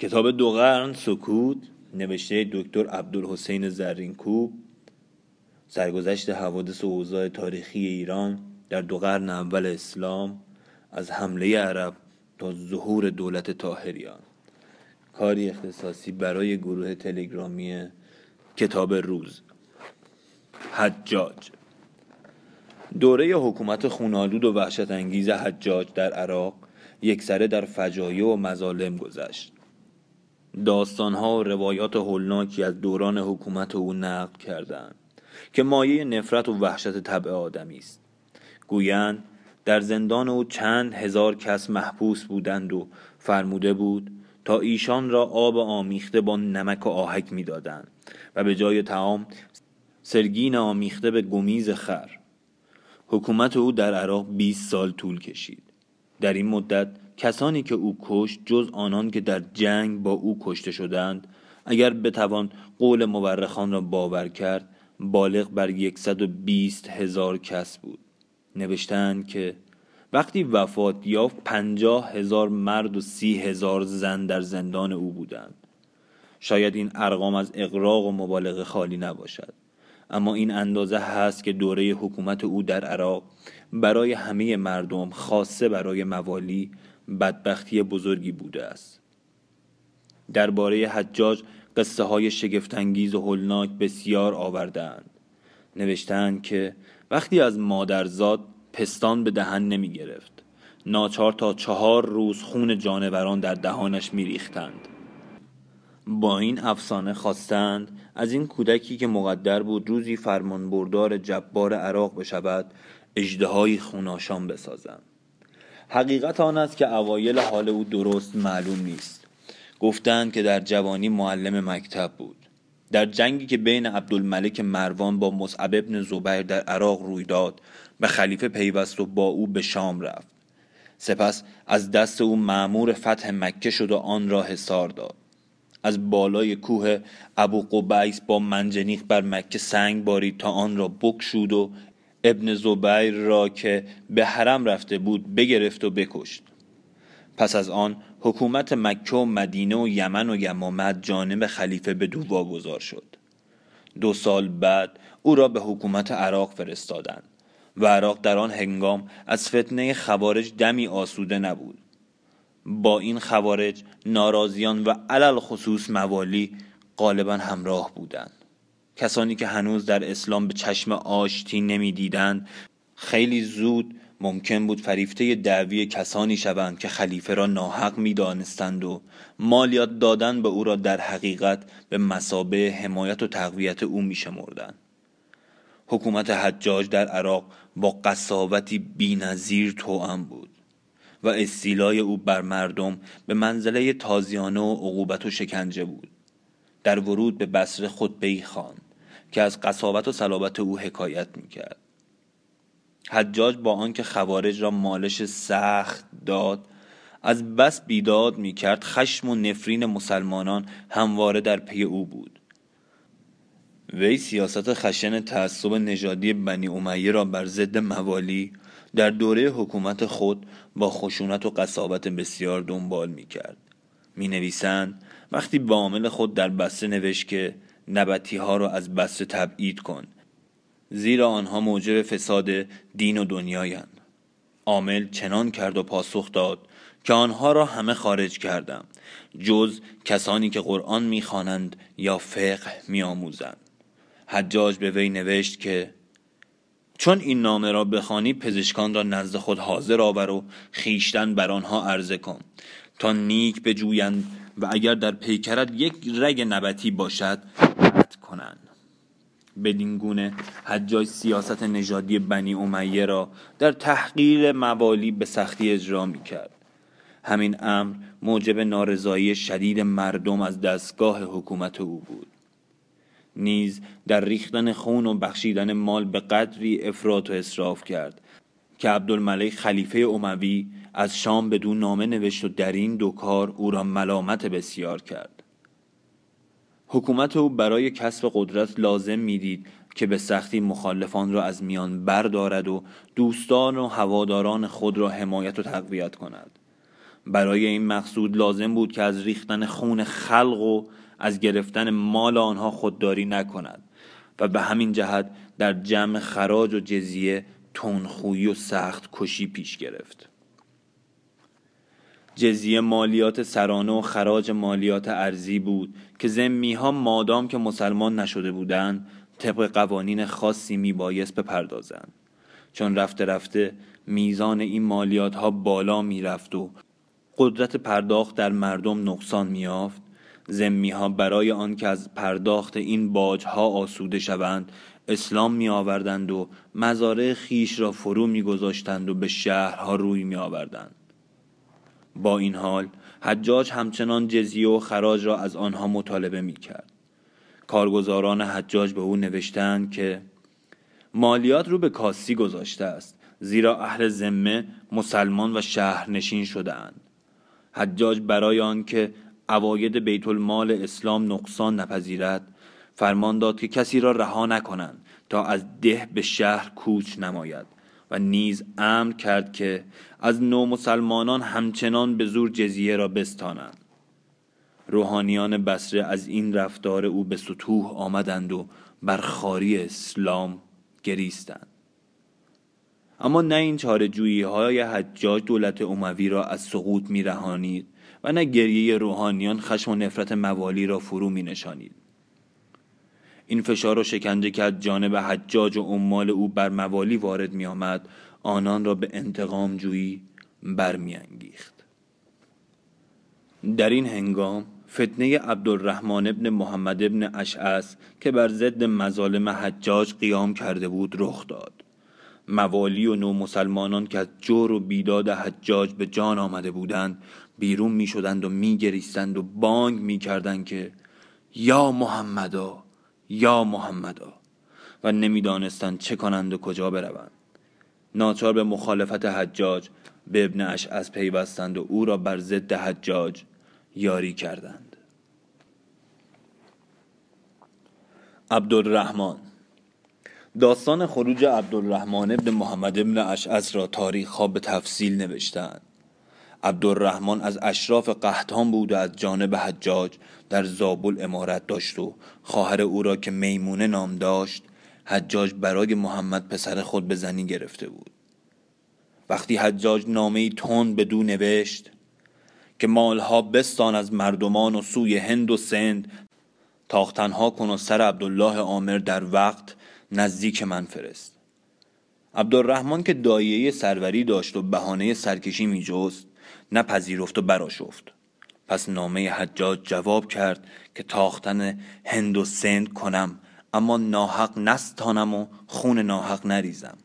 کتاب دو قرن سکوت نوشته دکتر عبدالحسین زرینکوب سرگذشت حوادث و اوضاع تاریخی ایران در دو قرن اول اسلام از حمله عرب تا ظهور دولت تاهریان کاری اختصاصی برای گروه تلگرامی کتاب روز. حجاج. دوره حکومت خونالود و وحشت انگیز حجاج در عراق یکسره در فجایع و مظالم گذشت. داستانها و روایات هولناکی از دوران حکومت او نقل کردند که مایه نفرت و وحشت طبع آدمی است. گویند در زندان او چند هزار کس محبوس بودند و فرموده بود تا ایشان را آب آمیخته با نمک و آهک می‌دادند و به جای تعام سرگین آمیخته به گمیز خر. حکومت او در عراق 20 سال طول کشید. در این مدت کسانی که او کشت جز آنان که در جنگ با او کشته شدند اگر بتوان قول مورخان را باور کرد بالغ بر 120 هزار کس بود. نوشتند که وقتی وفات یافت پنجاه هزار مرد و سی هزار زن در زندان او بودند. شاید این ارقام از اقراق و مبالغه خالی نباشد. اما این اندازه هست که دوره حکومت او در عراق برای همه مردم خاصه برای موالی بدبختی بزرگی بوده است. درباره حجاج قصه های شگفتانگیز و هولناک بسیار آوردهاند. نوشتند که وقتی از مادرزاد پستان به دهن نمی گرفت ناچار تا چهار روز خون جانوران در دهانش می ریختند. با این افسانه خواستند از این کودکی که مقدر بود روزی فرمانبردار جبار عراق بشود اجدهای خوناشان بسازند. حقیقت آن است که اوایل حال او درست معلوم نیست. گفتند که در جوانی معلم مکتب بود. در جنگی که بین عبدالملک مروان با مصعب ابن زبیر در عراق روی داد به خلیفه پیوست و با او به شام رفت. سپس از دست او معمور فتح مکه شد و آن را حصار داد. از بالای کوه ابو قبیس با منجنیق بر مکه سنگ بارید تا آن را بکشود و ابن زبیر را که به حرم رفته بود بگرفت و بکشت. پس از آن حکومت مکه و مدینه و یمن و یمامت جانب خلیفه به دو واگذار شد. دو سال بعد او را به حکومت عراق فرستادند و عراق در آن هنگام از فتنه خوارج دمی آسوده نبود. با این خوارج ناراضیان و علل خصوص موالی غالبا همراه بودند. کسانی که هنوز در اسلام به چشم آشتی نمی‌دیدند خیلی زود ممکن بود فریفته دعوی کسانی شوند که خلیفه را ناحق می‌دانستند و مالیات دادن به او را در حقیقت به مسابه حمایت و تقویت او میشمردند. حکومت حجاج در عراق با قصاوتی بینظیر توأم بود و استیلای او بر مردم به منزله تازیانه و عقوبت و شکنجه بود. در ورود به بصره خطبه خان که از قصاوت و صلابت او حکایت می‌کرد. حجاج با آنکه خوارج را مالش سخت داد از بس بیداد می‌کرد خشم و نفرین مسلمانان همواره در پی او بود. وی سیاست خشن تعصب نژادی بنی امیه را بر ضد موالی در دوره حکومت خود با خشونت و قصابت بسیار دنبال می کرد می نویسند وقتی با عامل خود در بسته نوشت که نبتی ها را از بسته تبعید کن. زیرا آنها موجب فساد دین و دنیایند. عامل چنان کرد و پاسخ داد که آنها را همه خارج کردم جز کسانی که قرآن می‌خوانند یا فقه میآموزند. حجاج به وی نوشت که چون این نامه را بخوانی پزشکان را نزد خود حاضر آور و خیشتن بر آنها عرضه کن. تا نیک بجویند و اگر در پیکرت یک رگ نبتی باشد بدین گونه حجاج سیاست نژادی بنی امیه را در تحقیر موالی به سختی اجرا می کرد همین امر موجب نارضایی شدید مردم از دستگاه حکومت او بود. نیز در ریختن خون و بخشیدن مال به قدری افراط و اصراف کرد که عبدالملک خلیفه اموی از شام بدون نامه نوشت و در این دو کار او را ملامت بسیار کرد. حکومت او برای کسب قدرت لازم می‌دید که به سختی مخالفان را از میان بردارد و دوستان و هواداران خود را حمایت و تقویت کند. برای این مقصود لازم بود که از ریختن خون خلق و از گرفتن مال آنها خودداری نکند و به همین جهت در جمع خراج و جزیه تونخویی و سخت کشی پیش گرفت. جزیه مالیات سرانه و خراج مالیات ارزی بود که زمی ها مادام که مسلمان نشده بودند طبق قوانین خاصی می بایست بپردازند. چون رفته رفته میزان این مالیات ها بالا می رفت و قدرت پرداخت در مردم نقصان می یافت زمی ها برای آنکه از پرداخت این باج ها آسوده شوند اسلام می آوردند و مزارع خیش را فرو می گذاشتند و به شهرها روی می آوردند با این حال حجاج همچنان جزیه و خراج را از آنها مطالبه می کرد کارگزاران حجاج به او نوشتند که مالیات رو به کاسی گذاشته است زیرا اهل ذمه مسلمان و شهرنشین شدهاند. حجاج برای آنکه اواید بیت المال اسلام نقصان نپذیرد فرمان داد که کسی را رها نکنند تا از ده به شهر کوچ نماید. و نیز امر کرد که از نو مسلمانان همچنان به زور جزیه را بستانند روحانیان بسره از این رفتار او به سطوح آمدند و بر خاری اسلام گریستند اما نه این چاره های حجاج دولت اموی را از سقوط می رهانید و نه گریه روحانیان خشم و نفرت موالی را فرو می نشانید. این فشار و شکنجه که از جانب حجاج و عمال او بر موالی وارد می آمد آنان را به انتقام جویی برمیانگیخت. در این هنگام فتنه عبدالرحمن ابن محمد ابن اشعث که بر ضد مظالم حجاج قیام کرده بود رخ داد. موالی و نو مسلمانان که از جور و بیداد حجاج به جان آمده بودند بیرون می شدند و می گریستند و بانگ می کردند که یا محمدا یا محمدا و نمی‌دانستند چه کنند و کجا بروند. ناچار به مخالفت حجاج به ابن از پیوستند و او را بر ضد حجاج یاری کردند. عبدالرحمن. داستان خروج عبدالرحمن ابن محمد ابن اشعث را تاریخ ها به تفصیل نوشتند. عبدالرحمن از اشراف قحطان بود و از جانب حجاج در زابل امارت داشت و خواهر او را که میمونه نام داشت حجاج برای محمد پسر خود به زنی گرفته بود. وقتی حجاج نامه تند به دو نوشت که مالها بستان از مردمان و سوی هند و سند تاختنها کن و سر عبدالله عامر در وقت نزدیک من فرست. عبدالرحمن که دایه سروری داشت و بهانه سرکشی می جست نپذیرفت و براشفت پس نامه حجاج جواب کرد که تاختن هند و سند کنم اما ناحق نستانم و خون ناحق نریزم.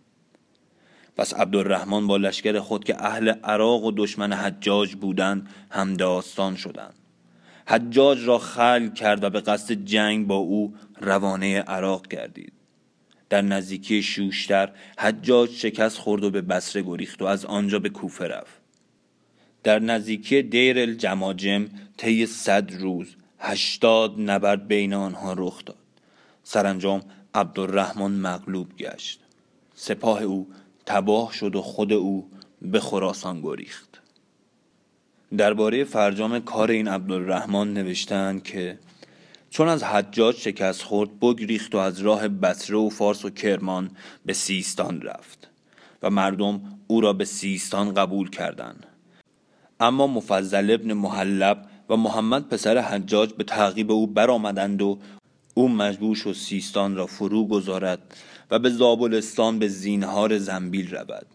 پس عبدالرحمن با لشکر خود که اهل عراق و دشمن حجاج بودند هم داستان شدند. حجاج را خل کرد و به قصد جنگ با او روانه عراق گردید. در نزدیکی شوشتر حجاج شکست خورد و به بسره گریخت و از آنجا به کوفه رفت. در نزدیکی دیر الجماجم طی صد روز هشتاد نبرد بین آنها رخ داد. سرانجام عبدالرحمن مغلوب گشت. سپاه او تباه شد و خود او به خراسان گریخت. درباره فرجام کار این عبدالرحمن نوشتند که چون از حجاج شکست خورد بگریخت و از راه بصره و فارس و کرمان به سیستان رفت و مردم او را به سیستان قبول کردند. اما مفضل ابن محلب و محمد پسر حجاج به تعقیب او برآمدند و او مجبور شد سیستان را فرو گذارد و به زابلستان به زینهار زنبیل رود.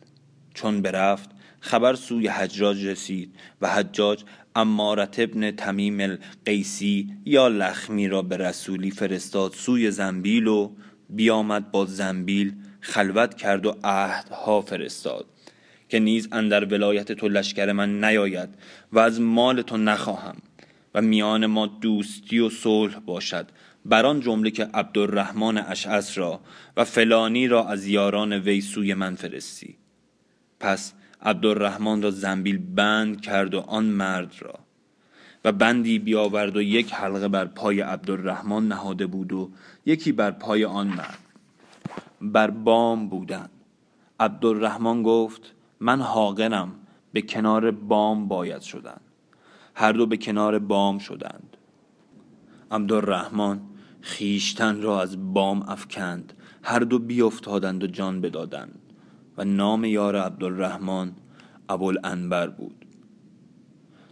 چون برفت خبر سوی حجاج رسید و حجاج امارت ابن تمیم القیسی یا لخمی را به رسولی فرستاد سوی زنبیل و بیامد با زنبیل خلوت کرد و عهدها فرستاد. که نیز اندر ولایت تو لشکر من نیاید و از مال تو نخواهم و میان ما دوستی و صلح باشد بر آن جمله که عبدالرحمن اشعث را و فلانی را از یاران وی سوی من فرستی. پس عبدالرحمن را زنبیل بند کرد و آن مرد را و بندی بیاورد و یک حلقه بر پای عبدالرحمن نهاده بود و یکی بر پای آن مرد. بر بام بودند. عبدالرحمن گفت من حاقنم به کنار بام باید شدند هر دو به کنار بام شدند. عبدالرحمن خیشتن را از بام افکند هر دو بیافتادند و جان بدادند و نام یار عبدالرحمن ابوالانبر بود.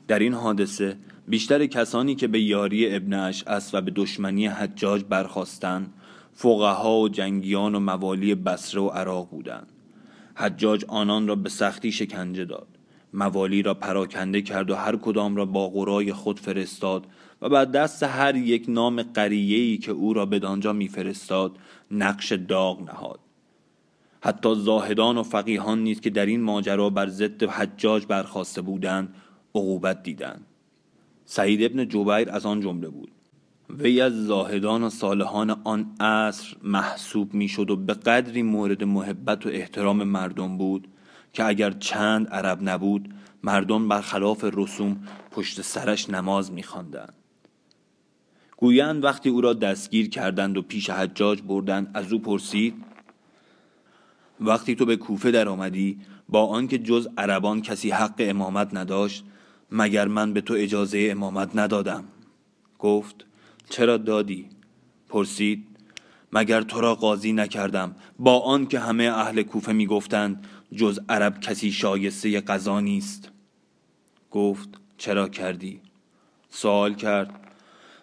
در این حادثه بیشتر کسانی که به یاری ابن اشعث و به دشمنی حجاج برخواستند فقها و جنگیان و موالی بسره و عراق بودند. حجاج آنان را به سختی شکنجه داد. موالی را پراکنده کرد و هر کدام را با قرای خود فرستاد و بعد دست هر یک نام قریهی که او را بدانجا میفرستاد نقش داغ نهاد. حتی زاهدان و فقیهان نیز که در این ماجرا بر ضد حجاج برخواسته بودند عقوبت دیدند. سعید ابن جبیر از آن جمله بود. وی از زاهدان و صالحان آن عصر محسوب می‌شد و به قدری مورد محبت و احترام مردم بود که اگر چند عرب نبود مردم برخلاف رسوم پشت سرش نماز میخواندند. گویند وقتی او را دستگیر کردند و پیش حجاج بردند از او پرسید وقتی تو به کوفه در آمدی با آنکه جز عربان کسی حق امامت نداشت مگر من به تو اجازه امامت ندادم؟ گفت چرا دادی؟ پرسید. مگر تو را قاضی نکردم؟ با آن که همه اهل کوفه می‌گفتند جز عرب کسی شایسته قضا نیست. گفت چرا کردی؟ سوال کرد.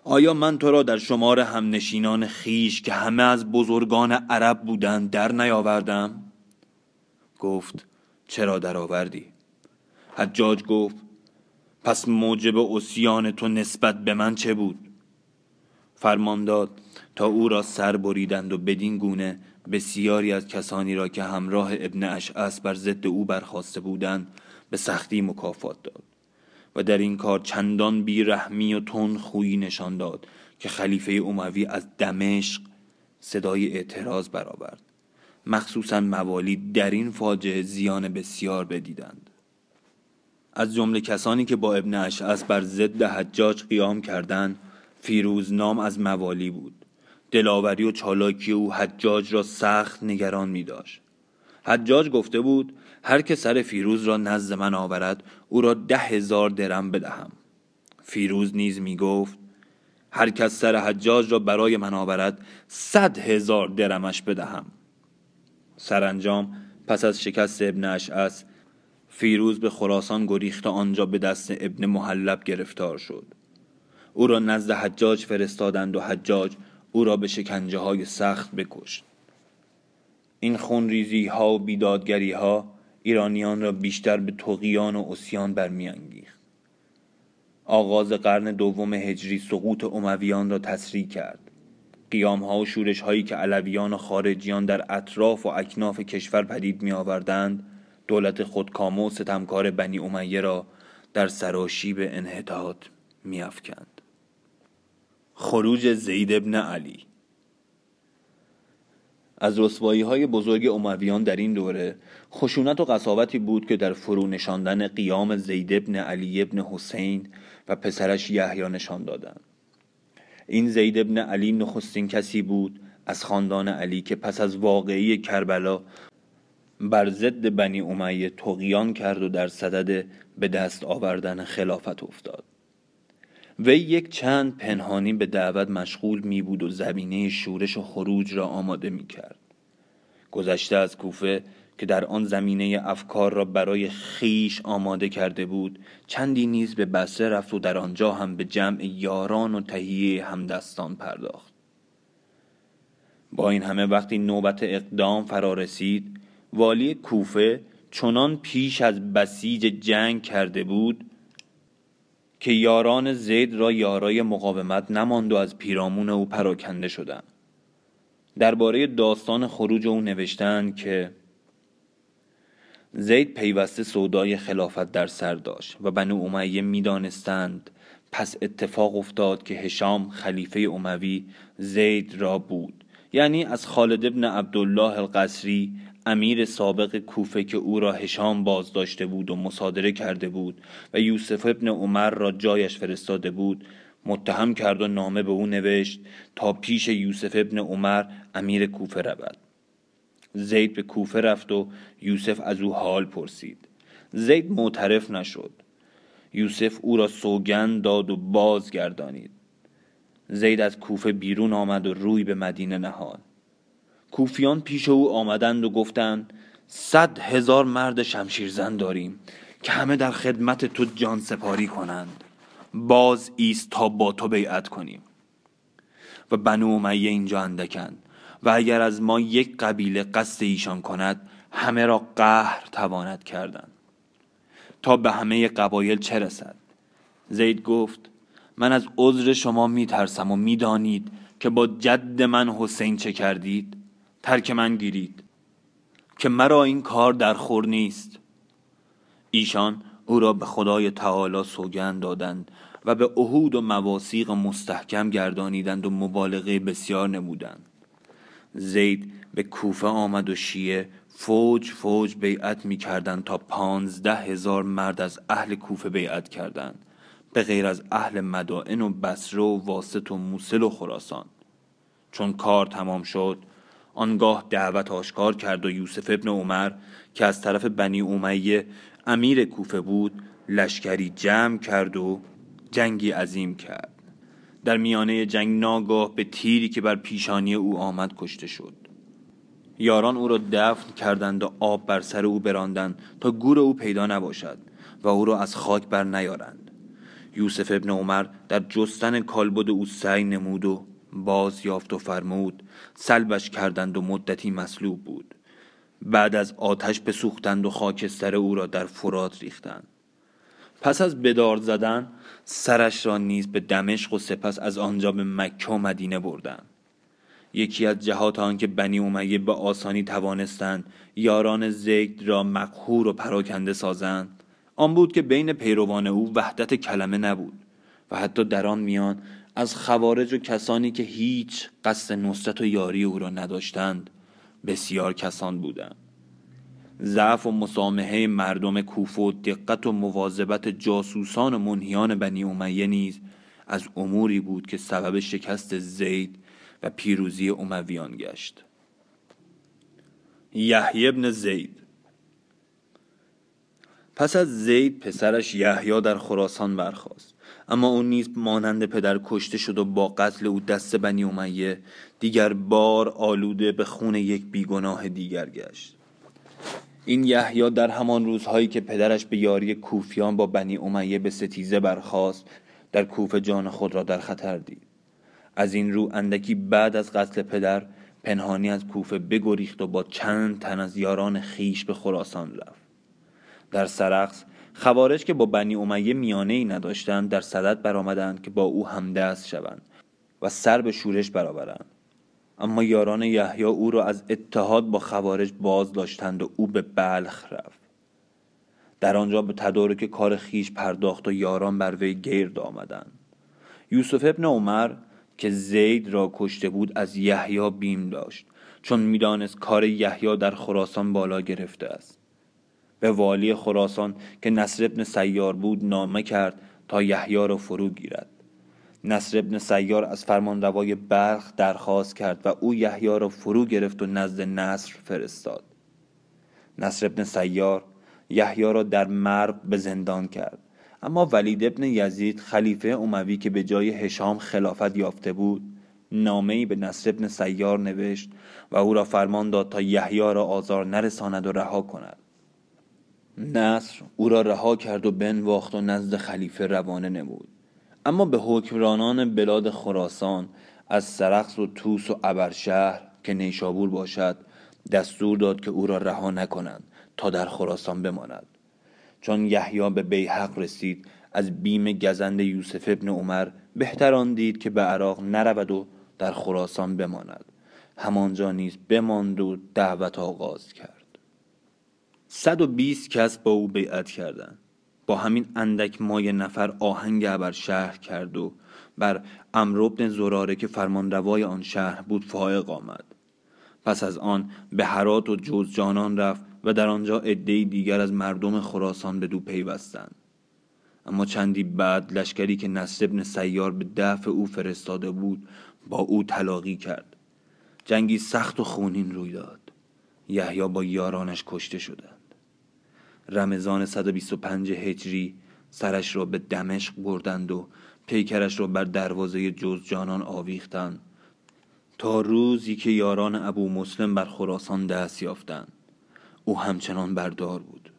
آیا من تو را در شمار همنشینان خیش که همه از بزرگان عرب بودند در نیاوردم؟ گفت چرا در آوردی حجاج گفت پس موجب اسیان تو نسبت به من چه بود؟ فرمان داد تا او را سر بریدند و بدین گونه بسیاری از کسانی را که همراه ابن اشعث بر ضد او برخواسته بودند به سختی مکافات داد و در این کار چندان بیرحمی و تون خویی نشان داد که خلیفه اموی از دمشق صدای اعتراض برآورد. مخصوصا موالی در این فاجعه زیان بسیار بدیدند. از جمله کسانی که با ابن اشعث بر ضد حجاج قیام کردند فیروز نام از موالی بود. دلاوری و چالاکی او حجاج را سخت نگران می داشت. حجاج گفته بود هر که سر فیروز را نزد من آورد او را ده هزار درم بدهم. فیروز نیز می گفت هر کس سر حجاج را برای من آورد صد هزار درمش بدهم. سرانجام پس از شکست ابن اشعث فیروز به خراسان گریخت آنجا به دست ابن محلب گرفتار شد. او را نزد حجاج فرستادند و حجاج او را به شکنجه های سخت بکشت. این خونریزی ها و بیدادگری ها ایرانیان را بیشتر به تقیان و اسیان برمیانگیخت. آغاز قرن دوم هجری سقوط امویان را تسریع کرد. قیام ها و شورش هایی که علویان و خارجیان در اطراف و اکناف کشور پدید می آوردند دولت خودکامه و ستمکار بنی امیه را در سراشیب انحطاط می افکند. خروج زید ابن علی. از رسوایی های بزرگ امویان در این دوره خشونت و قصاوتی بود که در فرو نشاندن قیام زید ابن علی ابن حسین و پسرش یحیی نشان دادند. این زید ابن علی نخستین کسی بود از خاندان علی که پس از واقعی کربلا بر ضد بنی امیه تقیان کرد و در صدد به دست آوردن خلافت افتاد. وی یک چند پنهانی به دعوت مشغول می بود و زمینه شورش و خروج را آماده می کرد. گذشته از کوفه که در آن زمینه افکار را برای خیش آماده کرده بود چندی نیز به بسره رفت و در آنجا هم به جمع یاران و تهیه همدستان پرداخت. با این همه وقتی نوبت اقدام فرا رسید والی کوفه چنان پیش از بسیج جنگ کرده بود که یاران زید را یارای مقاومت نماند و از پیرامون او پراکنده شدند. درباره داستان خروج او نوشتند که زید پیوسته سودای خلافت در سر داشت و بنو امیه می‌دانستند پس اتفاق افتاد که هشام خلیفه اموی زید را بود. یعنی از خالد ابن عبدالله القصری امیر سابق کوفه که او را هشام باز داشته بود و مصادره کرده بود و یوسف ابن عمر را جایش فرستاده بود متهم کرد و نامه به او نوشت تا پیش یوسف ابن عمر امیر کوفه رود. زید به کوفه رفت و یوسف از او حال پرسید. زید معترف نشد. یوسف او را سوگند داد و بازگردانید. زید از کوفه بیرون آمد و روی به مدینه نهاد. کوفیان پیش او آمدند و گفتند صد هزار مرد شمشیرزن داریم که همه در خدمت تو جان سپاری کنند. باز ایست تا با تو بیعت کنیم. و بنو امیه اینجا اندکند و اگر از ما یک قبیله قصد ایشان کند همه را قهر تواند کردن تا به همه قبایل چه رسد؟ زید گفت من از عذر شما میترسم و می‌دانید که با جد من حسین چه کردید؟ ترک من گیرید که مرا این کار در خور نیست. ایشان او را به خدای تعالی سوگند دادند و به عهود و مواسیق مستحکم گردانیدند و مبالغه بسیار نمودند. زید به کوفه آمد و شیعه فوج فوج بیعت می کردند تا پانزده هزار مرد از اهل کوفه بیعت کردند به غیر از اهل مدائن و بسره و واسط و موسل و خراسان. چون کار تمام شد آنگاه دعوت آشکار کرد و یوسف ابن عمر که از طرف بنی امیه امیر کوفه بود لشکری جمع کرد و جنگی عظیم کرد. در میانه جنگ ناگاه به تیری که بر پیشانی او آمد کشته شد. یاران او را دفن کردند و آب بر سر او براندند تا گور او پیدا نباشد و او را از خاک بر نیارند. یوسف ابن عمر در جستن کالبد او سعی نمود و باز یافت و فرمود سلبش کردند و مدتی مصلوب بود. بعد از آتش بسوختند و خاکستر او را در فرات ریختند. پس از بدار زدن سرش را نیز به دمشق و سپس از آنجا به مکه و مدینه بردند. یکی از جهات آنکه بنی امیه به آسانی توانستند یاران زید را مقهور و پراکنده سازند آن بود که بین پیروان او وحدت کلمه نبود و حتی در آن میان از خوارج و کسانی که هیچ قصد نصرت و یاری او را نداشتند بسیار کسان بودند. ضعف و مسامحه مردم کوفه و دقت و مواظبت جاسوسان و منهیان بنی امیه نیز از اموری بود که سبب شکست زید و پیروزی امویان گشت. یحیی ابن زید پس از زید پسرش یحیی در خراسان برخاست. اما او نیز مانند پدر کشته شد و با قتل او دست بنی امیه دیگر بار آلوده به خون یک بیگناه دیگر گشت. این یحیی در همان روزهایی که پدرش به یاری کوفیان با بنی امیه به ستیزه برخاست در کوفه جان خود را در خطر دید. از این رو اندکی بعد از قتل پدر پنهانی از کوفه بگریخت و با چند تن از یاران خیش به خراسان رفت. در سرخص خوارج که با بنی امیه میانه ای نداشتند در صدد برآمدند که با او همدست شوند و سر به شورش برآورند. اما یاران یحیی او را از اتحاد با خوارج باز داشتند و او به بلخ رفت. در آنجا به تدارک کار خیش پرداخت و یاران بر وی گرد آمدند. یوسف ابن عمر که زید را کشته بود از یحیی بیم داشت چون می‌دانست کار یحیی در خراسان بالا گرفته است. به والی خراسان که نصر ابن سیار بود نامه کرد تا یحیی را فرو گیرد. نصر ابن سیار از فرمانروای بلخ درخواست کرد و او یحیی را فرو گرفت و نزد نصر فرستاد. نصر ابن سیار یحیی را در مرو به زندان کرد. اما ولید ابن یزید خلیفه اموی که به جای هشام خلافت یافته بود نامه به نصر ابن سیار نوشت و او را فرمان داد تا یحیی را آزار نرساند و رها کند. نصر او را رها کرد و بنواخت و نزد خلیفه روانه نمود. اما به حکمرانان بلاد خراسان از سرخس و توس و ابرشهر که نیشابور باشد دستور داد که او را رها نکنند تا در خراسان بماند. چون یحیی به بیحق رسید از بیم گزند یوسف ابن عمر بهتر آن دید که به عراق نرود و در خراسان بماند. همانجا نیز بماند و دعوت آغاز کرد. صد و بیست کس با او بیعت کردند. با همین اندک مای نفر آهنگ ابر شهر کرد و بر امربن زراره که فرمانروای آن شهر بود فائق آمد. پس از آن به هرات و جوزجانان رفت و در آنجا عدهای دیگر از مردم خراسان به دو پیوستند. اما چندی بعد لشکری که نصر ابن سیار به دفع او فرستاده بود با او تلاقی کرد. جنگی سخت و خونین روی داد. یحیی با یارانش کشته شدند رمضان 125 هجری سرش را به دمشق بردند و پیکرش را بر دروازه جانان آویختند. تا روزی که یاران ابو مسلم بر خراسان دست یافتند. او همچنان بردار بود.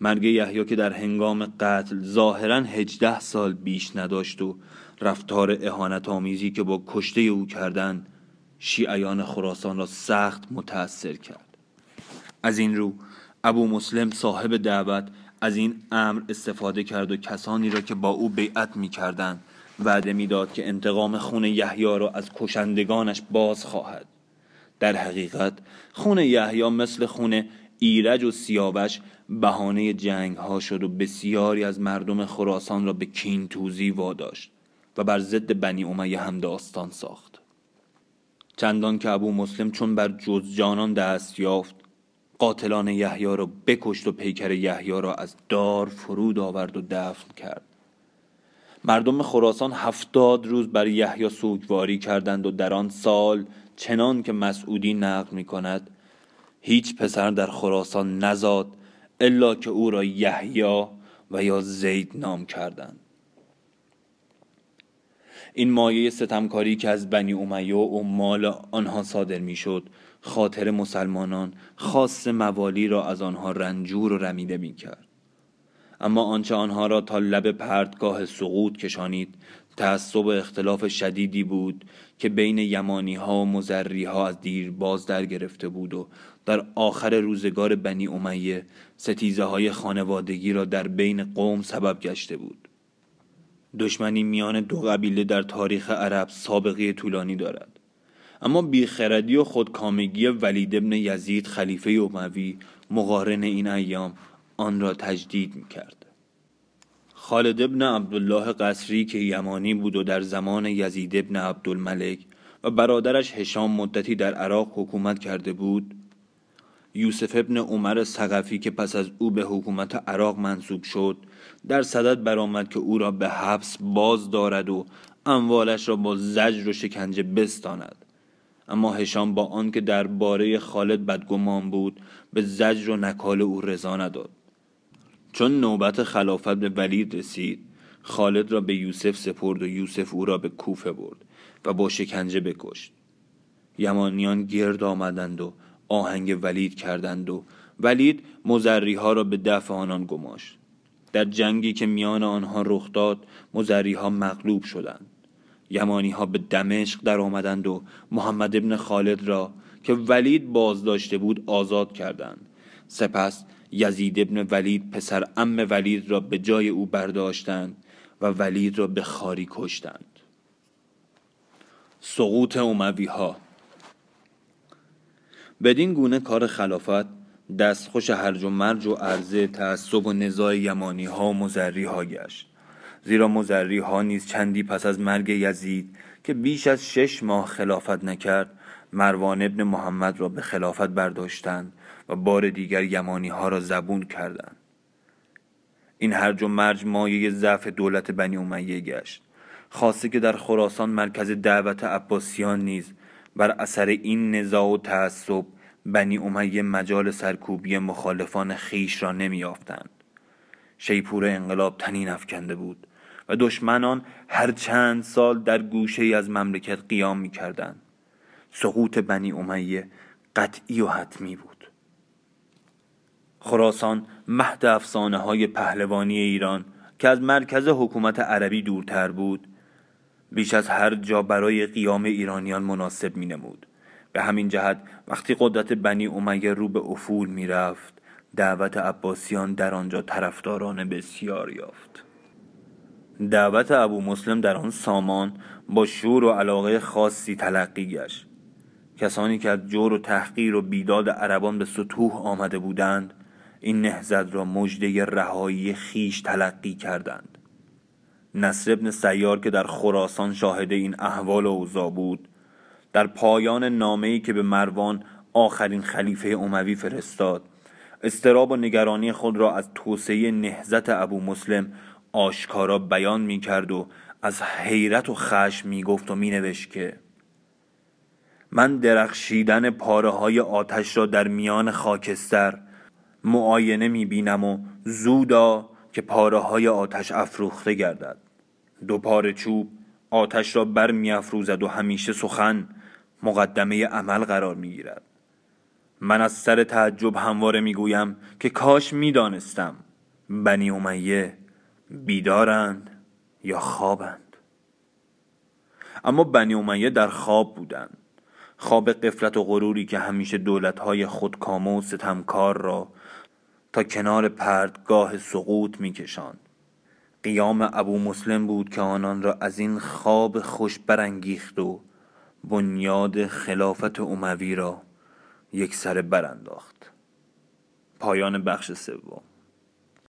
مرگ یحیی که در هنگام قتل ظاهرا هجده سال بیش نداشت و رفتار اهانت آمیزی که با کشته او کردند شیعیان خراسان را سخت متأثر کرد. از این رو ابو مسلم صاحب دعوت از این امر استفاده کرد و کسانی را که با او بیعت می کردن وعده می‌داد که انتقام خون یحیی را از کشندگانش باز خواهد. در حقیقت خون یحیی مثل خون ایرج و سیاوش بهانه جنگ ها شد و بسیاری از مردم خراسان را به کین توزی واداشت و بر ضد بنی امیه هم داستان ساخت. چندان که ابو مسلم چون بر جز جانان دست یافت قاتلان یحیی را بکشت و پیکر یحیی را از دار فرود آورد و دفن کرد. مردم خراسان هفتاد روز بر یحیی سوگواری کردند و در آن سال چنان که مسعودی نقل می کند هیچ پسر در خراسان نزاد الا که او را یحیی و یا زید نام کردند. این مایه ستمکاری که از بنی امیه و مال آنها صادر می‌شد خاطر مسلمانان خاص موالی را از آنها رنجور و رمیده می کرد اما آنچه آنها را تا لب پردگاه سقوط کشانید تعصب اختلاف شدیدی بود که بین یمانی ها و مزری ها از دیر باز در گرفته بود و در آخر روزگار بنی امیه ستیزه های خانوادگی را در بین قوم سبب گشته بود. دشمنی میان دو قبیله در تاریخ عرب سابقه طولانی دارد. اما بیخردی و خودکامگی ولید ابن یزید خلیفه اموی مقارن این ایام آن را تجدید می‌کرد. خالد ابن عبدالله قصری که یمانی بود و در زمان یزید ابن عبدالملک و برادرش هشام مدتی در عراق حکومت کرده بود یوسف ابن عمر سقفی که پس از او به حکومت عراق منصوب شد در صدد برآمد که او را به حبس باز دارد و اموالش را با زجر و شکنجه بستاند. اما هشام با آنکه باره خالد بدگمان بود به زجر و نکال او رضا نداد. چون نوبت خلافت به ولید رسید خالد را به یوسف سپرد و یوسف او را به کوفه برد و با شکنجه بکشت. یمانیان گرد آمدند و آهنگ ولید کردند و ولید مزری ها را به دفع آنان گماشت. در جنگی که میان آنها رخ داد مزری ها مغلوب شدند. یمانی ها به دمشق در آمدند و محمد ابن خالد را که ولید بازداشته بود آزاد کردند. سپس یزید ابن ولید پسر ام ولید را به جای او برداشتند و ولید را به خاری کشتند. سقوط اموی ها بدین گونه کار خلافت دستخوش هرج و مرج و عرضه تعصب و نزاع یمانی ها و مزری ها گشت. زیرا مزری ها نیز چندی پس از مرگ یزید که بیش از شش ماه خلافت نکرد مروان ابن محمد را به خلافت برداشتند و بار دیگر یمانی ها را زبون کردند. این هرج و مرج مایه ضعف دولت بنی امیه گشت. خاصه که در خراسان مرکز دعوت عباسیان نیز بر اثر این نزاع و تعصب بنی امیه مجال سرکوبی مخالفان خیش را نمیافتند شیپور انقلاب تنین افکنده بود. و دشمنان هر چند سال در گوشه از مملکت قیام می کردن. سقوط بنی امیه قطعی و حتمی بود. خراسان مهد افسانه های پهلوانی ایران که از مرکز حکومت عربی دورتر بود بیش از هر جا برای قیام ایرانیان مناسب می نمود به همین جهت وقتی قدرت بنی امیه رو به افول می رفت دعوت عباسیان در آنجا طرفداران بسیار یافت. دعوت ابو مسلم در آن سامان با شور و علاقه خاصی تلقی گشت. کسانی که از جور و تحقیر و بیداد عربان به سطوح آمده بودند این نهزت را مژده رهایی خیش تلقی کردند. نصر ابن سیار که در خراسان شاهد این احوال و اوضاع بود در پایان نامه‌ای که به مروان آخرین خلیفه اموی فرستاد استراب و نگرانی خود را از توسعه نهزت ابو مسلم آشکارا بیان می کرد و از حیرت و خشم می گفت و می نوشت که من درخشیدن پاره های آتش را در میان خاکستر معاینه می بینم و زودا که پاره های آتش افروخته گردد. دو پاره چوب آتش را بر می افروزد و همیشه سخن مقدمه عمل قرار می گیرد من از سر تعجب همواره می گویم که کاش می دانستم بنی امیه بیدارند یا خوابند اما بنی امیه در خواب بودند خواب قفلت و غروری که همیشه دولتهای خودکامه و ستمکار را تا کنار پردگاه سقوط میکشاند. قیام ابو مسلم بود که آنان را از این خواب خوش برانگیخت و بنیاد خلافت اموی را یک سر برانداخت. پایان بخش سوم.